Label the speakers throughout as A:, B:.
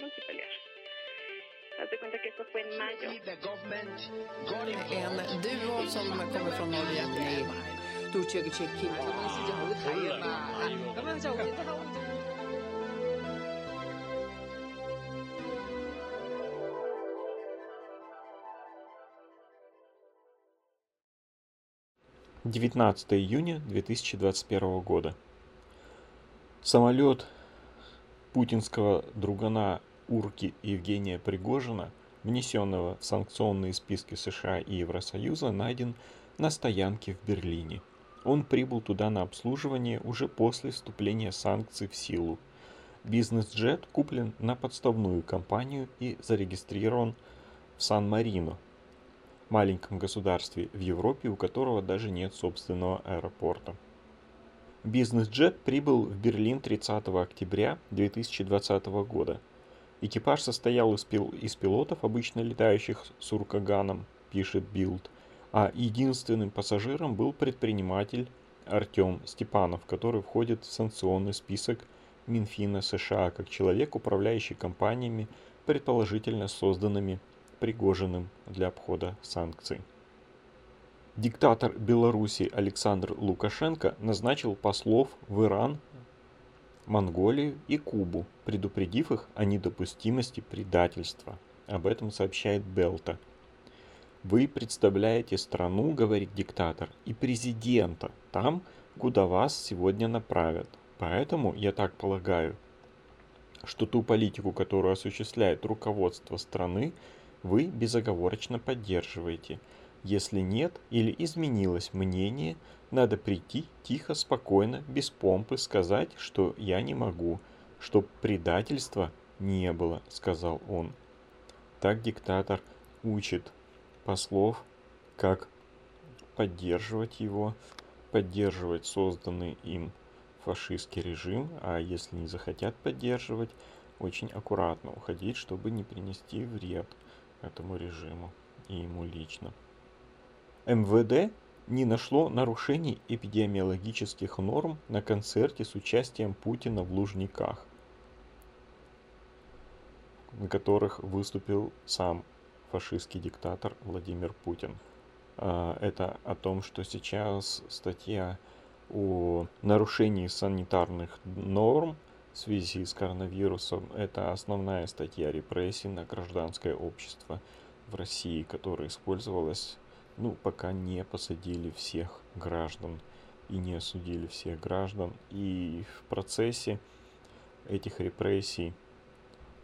A: no que pelear. Haz cuenta que esto fue en mayo.
B: En duo som kommer från Norge.
C: Девятнадцатое июня 2021 года. Самолет путинского другана Урки Евгения Пригожина, внесенного в санкционные списки США и Евросоюза, найден на стоянке в Берлине. Он прибыл туда на обслуживание уже после вступления санкций в силу. Бизнес-джет куплен на подставную компанию и зарегистрирован в Сан-Марино, маленьком государстве в Европе, у которого даже нет собственного аэропорта. Бизнес-джет прибыл в Берлин 30 октября 2020 года. Экипаж состоял из, пил из пилотов, обычно летающих с Уркаганом, пишет Билд, а единственным пассажиром был предприниматель Артем Степанов, который входит в санкционный список Минфина США как человек, управляющий компаниями, предположительно созданными Пригожиным для обхода санкций. Диктатор Беларуси Александр Лукашенко назначил послов в Иран, Монголию и Кубу, предупредив их о недопустимости предательства. Об этом сообщает Белта. Вы представляете страну, говорит диктатор, и президента там, куда вас сегодня направят. Поэтому, я так полагаю, что ту политику, которую осуществляет руководство страны, вы безоговорочно поддерживаете – если нет или изменилось мнение, надо прийти тихо, спокойно, без помпы, сказать, что я не могу, что предательства не было, сказал он. Так диктатор учит послов, как поддерживать его, поддерживать созданный им фашистский режим, а если не захотят поддерживать, очень аккуратно уходить, чтобы не принести вред этому режиму и ему лично. МВД не нашло нарушений эпидемиологических норм на концерте с участием Путина в Лужниках, на которых выступил сам фашистский диктатор Владимир Путин. А, это о том, что сейчас статья о нарушении санитарных норм в связи с коронавирусом – это основная статья репрессий на гражданское общество в России, которая использовалась ну, пока не посадили всех граждан и не осудили всех граждан. И в процессе этих репрессий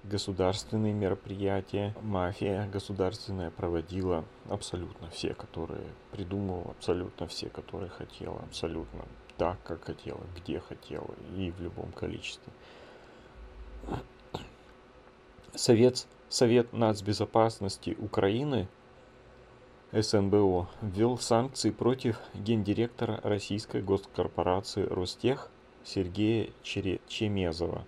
C: государственные мероприятия, мафия государственная проводила абсолютно все, которые придумывала, абсолютно все, которые хотела, абсолютно так, как хотела, где хотела и в любом количестве. Совет, Совет нацбезопасности Украины СНБО ввел санкции против гендиректора российской госкорпорации Ростех Сергея Чемезова.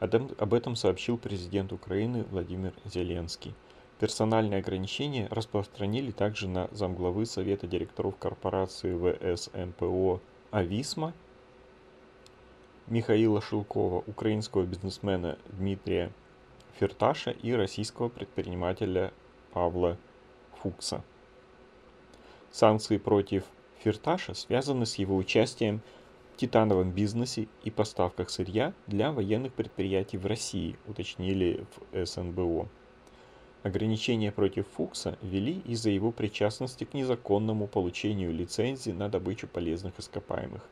C: Об этом сообщил президент Украины Владимир Зеленский. Персональные ограничения распространили также на замглавы Совета директоров корпорации ВСМПО «Ависма» Михаила Шилкова, украинского бизнесмена Дмитрия Ферташа и российского предпринимателя Павла Фукса. Санкции против Фирташа связаны с его участием в титановом бизнесе и поставках сырья для военных предприятий в России, уточнили в СНБО. Ограничения против Фукса ввели из-за его причастности к незаконному получению лицензии на добычу полезных ископаемых.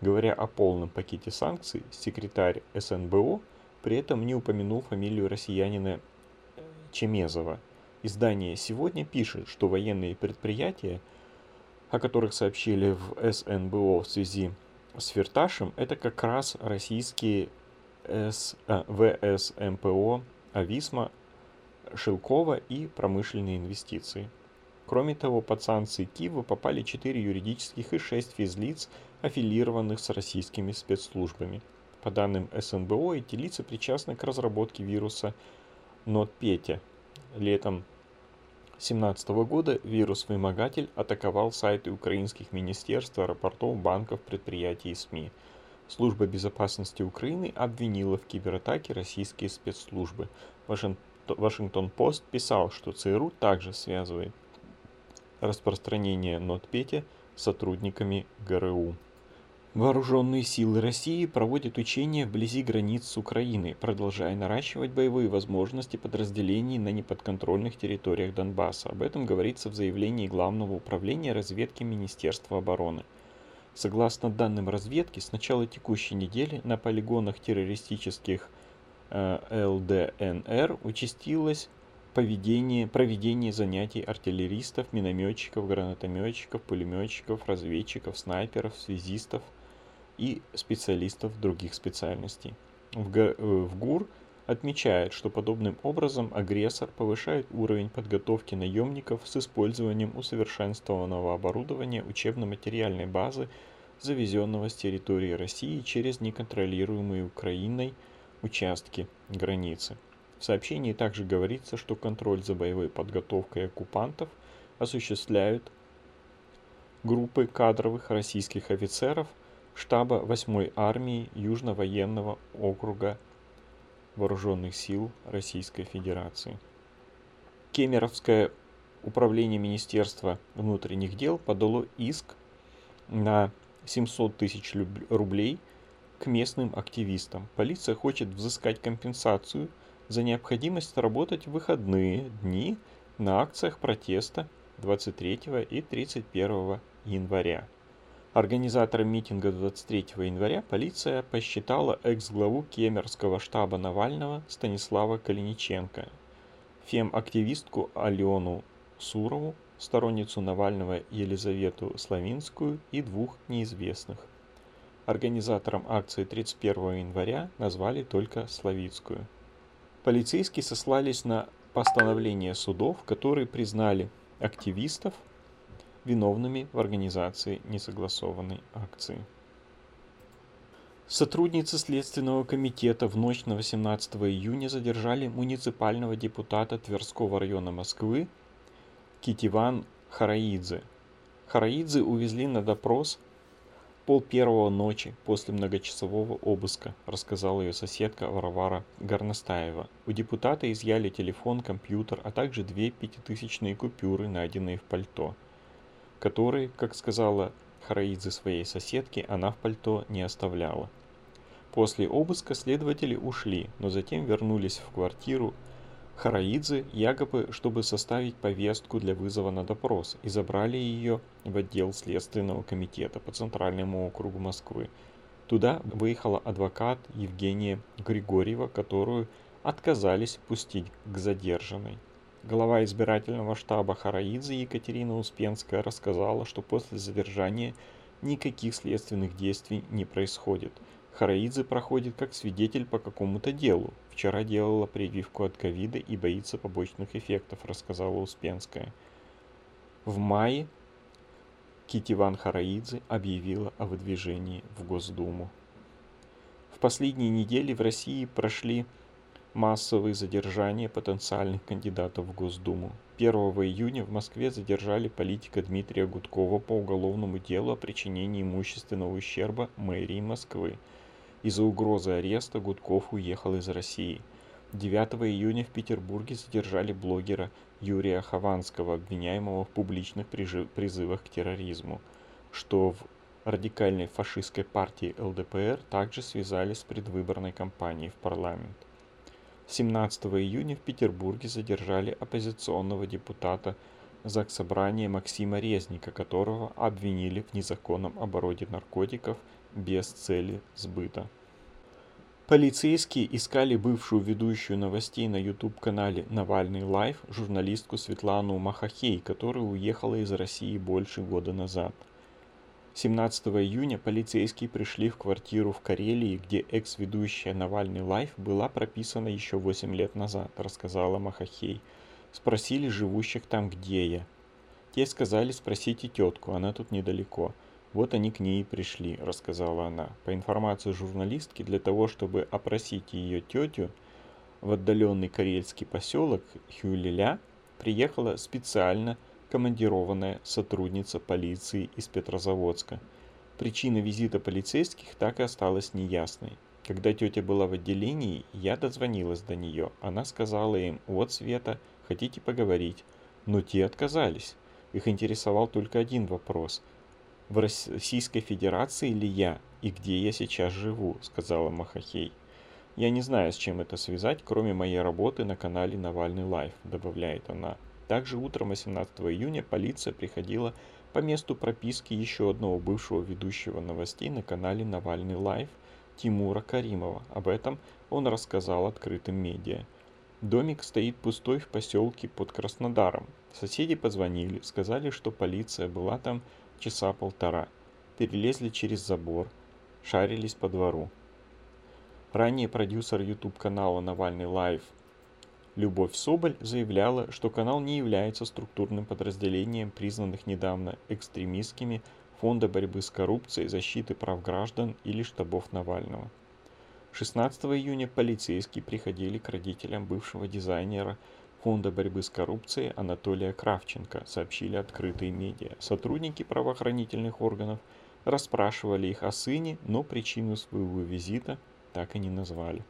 C: Говоря о полном пакете санкций, секретарь СНБО при этом не упомянул фамилию россиянина Чемезова – Издание «Сегодня» пишет, что военные предприятия, о которых сообщили в СНБО в связи с Ферташем, это как раз российские С, а, ВСМПО Ависма, Шелкова и промышленные инвестиции. Кроме того, под санкции Киева попали 4 юридических и 6 физлиц, аффилированных с российскими спецслужбами. По данным СНБО, эти лица причастны к разработке вируса NotPetya, Летом 2017 года вирус-вымогатель атаковал сайты украинских министерств, аэропортов, банков, предприятий и СМИ. Служба безопасности Украины обвинила в кибератаке российские спецслужбы. Вашингтон-Пост писал, что ЦРУ также связывает распространение NotPetya сотрудниками ГРУ. Вооруженные силы России проводят учения вблизи границ с Украиной, продолжая наращивать боевые возможности подразделений на неподконтрольных территориях Донбасса. Об этом говорится в заявлении Главного управления разведки Министерства обороны. Согласно данным разведки, с начала текущей недели на полигонах террористических э, ЛДНР участилось поведение, проведение занятий артиллеристов, минометчиков, гранатометчиков, пулеметчиков, разведчиков, снайперов, связистов – и специалистов других специальностей. Э, в ГУР отмечает, что подобным образом агрессор повышает уровень подготовки наемников с использованием усовершенствованного оборудования учебно-материальной базы, завезенного с территории России через неконтролируемые Украиной участки границы. В сообщении также говорится, что контроль за боевой подготовкой оккупантов осуществляют группы кадровых российских офицеров – штаба 8-й армии Южно-военного округа Вооруженных сил Российской Федерации. Кемеровское управление Министерства внутренних дел подало иск на 700 тысяч рублей к местным активистам. Полиция хочет взыскать компенсацию за необходимость работать в выходные дни на акциях протеста 23 и 31 января. Организатором митинга 23 января полиция посчитала экс-главу Кемерского штаба Навального Станислава Калиниченко, фем-активистку Алену Сурову, сторонницу Навального Елизавету Славинскую и двух неизвестных. Организатором акции 31 января назвали только Славицкую. Полицейские сослались на постановление судов, которые признали активистов виновными в организации несогласованной акции. Сотрудницы Следственного комитета в ночь на 18 июня задержали муниципального депутата Тверского района Москвы Китиван Хараидзе. Хараидзе увезли на допрос пол первого ночи после многочасового обыска, рассказала ее соседка Варвара Горностаева. У депутата изъяли телефон, компьютер, а также две пятитысячные купюры, найденные в пальто – который, как сказала Хараидзе своей соседке, она в пальто не оставляла. После обыска следователи ушли, но затем вернулись в квартиру Хараидзе, якобы, чтобы составить повестку для вызова на допрос, и забрали ее в отдел Следственного комитета по Центральному округу Москвы. Туда выехала адвокат Евгения Григорьева, которую отказались пустить к задержанной. Глава избирательного штаба Хараидзе Екатерина Успенская рассказала, что после задержания никаких следственных действий не происходит. Хараидзе проходит как свидетель по какому-то делу. Вчера делала прививку от ковида и боится побочных эффектов, рассказала Успенская. В мае Китиван Хараидзе объявила о выдвижении в Госдуму. В последние недели в России прошли массовые задержания потенциальных кандидатов в Госдуму. 1 июня в Москве задержали политика Дмитрия Гудкова по уголовному делу о причинении имущественного ущерба мэрии Москвы. Из-за угрозы ареста Гудков уехал из России. 9 июня в Петербурге задержали блогера Юрия Хованского, обвиняемого в публичных призывах к терроризму, что в радикальной фашистской партии ЛДПР также связали с предвыборной кампанией в парламент. 17 июня в Петербурге задержали оппозиционного депутата Заксобрания Максима Резника, которого обвинили в незаконном обороте наркотиков без цели сбыта. Полицейские искали бывшую ведущую новостей на YouTube-канале «Навальный лайф» журналистку Светлану Махахей, которая уехала из России больше года назад – 17 июня полицейские пришли в квартиру в Карелии, где экс-ведущая Навальный Live была прописана еще 8 лет назад, рассказала Махахей. Спросили живущих там, где я. Те сказали, спросите тетку, она тут недалеко. Вот они к ней и пришли, рассказала она. По информации журналистки, для того, чтобы опросить ее тетю, в отдаленный карельский поселок Хюлеля приехала специально командированная сотрудница полиции из Петрозаводска. Причина визита полицейских так и осталась неясной. Когда тетя была в отделении, я дозвонилась до нее. Она сказала им, вот Света, хотите поговорить? Но те отказались. Их интересовал только один вопрос. В Российской Федерации ли я и где я сейчас живу, сказала Махахей. Я не знаю, с чем это связать, кроме моей работы на канале Навальный Live, добавляет она. Также утром 18 июня полиция приходила по месту прописки еще одного бывшего ведущего новостей на канале Навальный Live Тимура Каримова. Об этом он рассказал открытым медиа. Домик стоит пустой в поселке под Краснодаром. Соседи позвонили, сказали, что полиция была там часа полтора. Перелезли через забор, шарились по двору. Ранее продюсер YouTube-канала «Навальный Live» Любовь Соболь заявляла, что канал не является структурным подразделением признанных недавно экстремистскими Фонда борьбы с коррупцией, защиты прав граждан или штабов Навального. 16 июня полицейские приходили к родителям бывшего дизайнера Фонда борьбы с коррупцией Анатолия Кравченко, сообщили открытые медиа. Сотрудники правоохранительных органов расспрашивали их о сыне, но причину своего визита так и не назвали.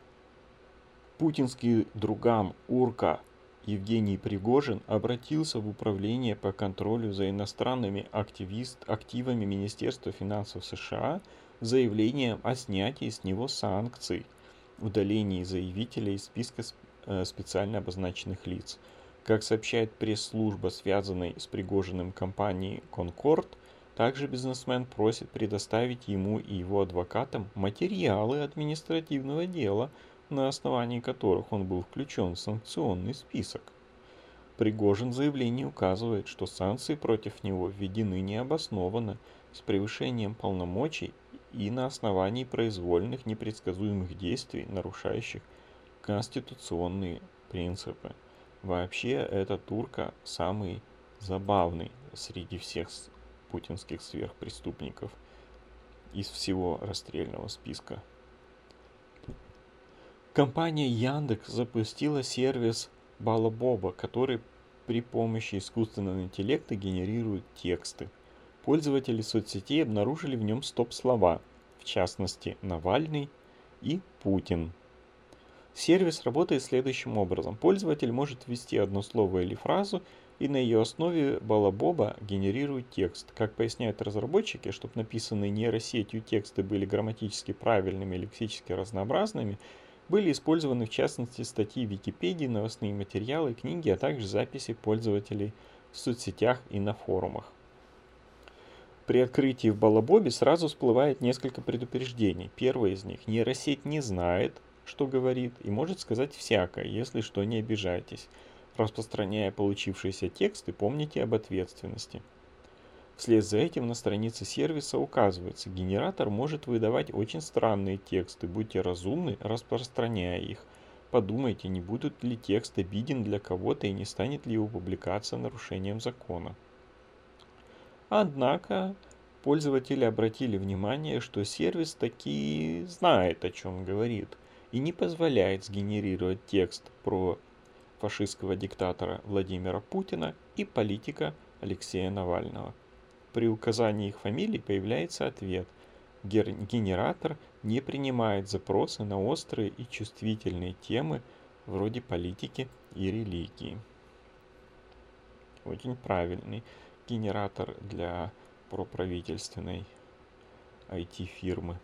C: Путинский другам Урка Евгений Пригожин обратился в Управление по контролю за иностранными активист, активами Министерства финансов США с заявлением о снятии с него санкций, удалении заявителя из списка э, специально обозначенных лиц. Как сообщает пресс-служба, связанной с Пригожиным компанией «Конкорд», также бизнесмен просит предоставить ему и его адвокатам материалы административного дела, на основании которых он был включен в санкционный список. Пригожин в заявлении указывает, что санкции против него введены необоснованно, с превышением полномочий и на основании произвольных непредсказуемых действий, нарушающих конституционные принципы. Вообще, эта турка самый забавный среди всех путинских сверхпреступников из всего расстрельного списка. Компания Яндекс запустила сервис Балабоба, который при помощи искусственного интеллекта генерирует тексты. Пользователи соцсетей обнаружили в нем стоп-слова, в частности Навальный и Путин. Сервис работает следующим образом. Пользователь может ввести одно слово или фразу и на ее основе Балабоба генерирует текст. Как поясняют разработчики, чтобы написанные нейросетью тексты были грамматически правильными и лексически разнообразными, были использованы в частности статьи Википедии, новостные материалы, книги, а также записи пользователей в соцсетях и на форумах. При открытии в Балабобе сразу всплывает несколько предупреждений. Первое из них – нейросеть не знает, что говорит, и может сказать всякое, если что, не обижайтесь. Распространяя получившиеся тексты, помните об ответственности. Вслед за этим на странице сервиса указывается, генератор может выдавать очень странные тексты, будьте разумны, распространяя их. Подумайте, не будет ли текст обиден для кого-то и не станет ли его публикация нарушением закона. Однако, пользователи обратили внимание, что сервис таки знает, о чем говорит, и не позволяет сгенерировать текст про фашистского диктатора Владимира Путина и политика Алексея Навального. При указании их фамилий появляется ответ. Генератор не принимает запросы на острые и чувствительные темы вроде политики и религии. Очень правильный генератор для проправительственной IT-фирмы.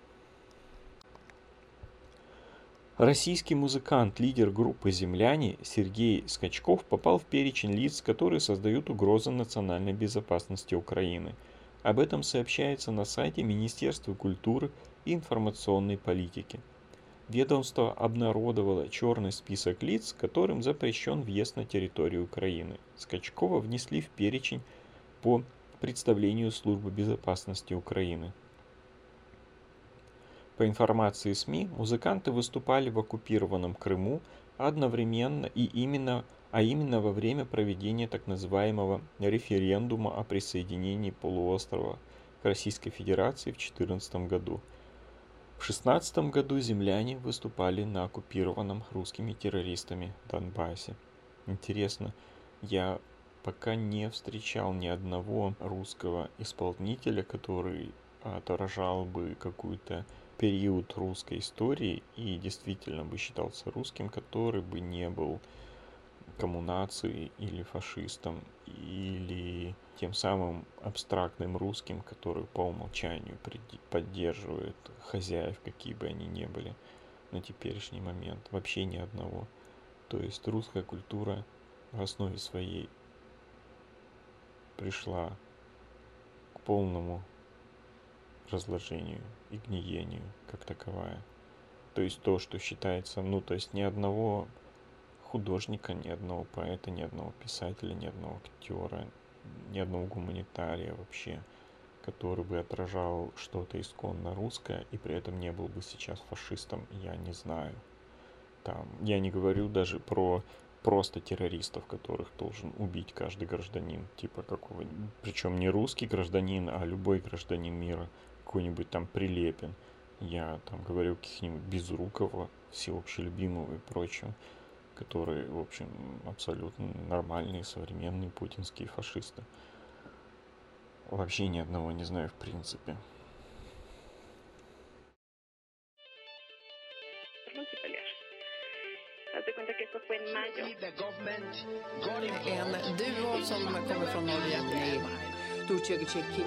C: Российский музыкант, лидер группы «Земляне» Сергей Скачков попал в перечень лиц, которые создают угрозы национальной безопасности Украины. Об этом сообщается на сайте Министерства культуры и информационной политики. Ведомство обнародовало черный список лиц, которым запрещен въезд на территорию Украины. Скачкова внесли в перечень по представлению Службы безопасности Украины. По информации СМИ, музыканты выступали в оккупированном Крыму одновременно и именно, а именно во время проведения так называемого референдума о присоединении полуострова к Российской Федерации в 2014 году. В 2016 году земляне выступали на оккупированном русскими террористами Донбассе. Интересно, я пока не встречал ни одного русского исполнителя, который отражал бы какой-то период русской истории и действительно бы считался русским, который бы не был коммунацией или фашистом, или тем самым абстрактным русским, который по умолчанию поддерживает хозяев, какие бы они ни были на теперешний момент. Вообще ни одного. То есть русская культура в основе своей пришла к полному разложению и гниению как таковая. То есть то, что считается, ну, то есть ни одного художника, ни одного поэта, ни одного писателя, ни одного актера, ни одного гуманитария вообще, который бы отражал что-то исконно русское и при этом не был бы сейчас фашистом, я не знаю. Там, я не говорю даже про просто террористов, которых должен убить каждый гражданин, типа какого причем не русский гражданин, а любой гражданин мира, какой-нибудь там Прилепин. Я там говорю каких-нибудь Безрукова, всеобщелюбимого и прочего, которые, в общем, абсолютно нормальные, современные путинские фашисты. Вообще ни одного не знаю в принципе.
B: En duo som kommer från Norge.杜这个 check in。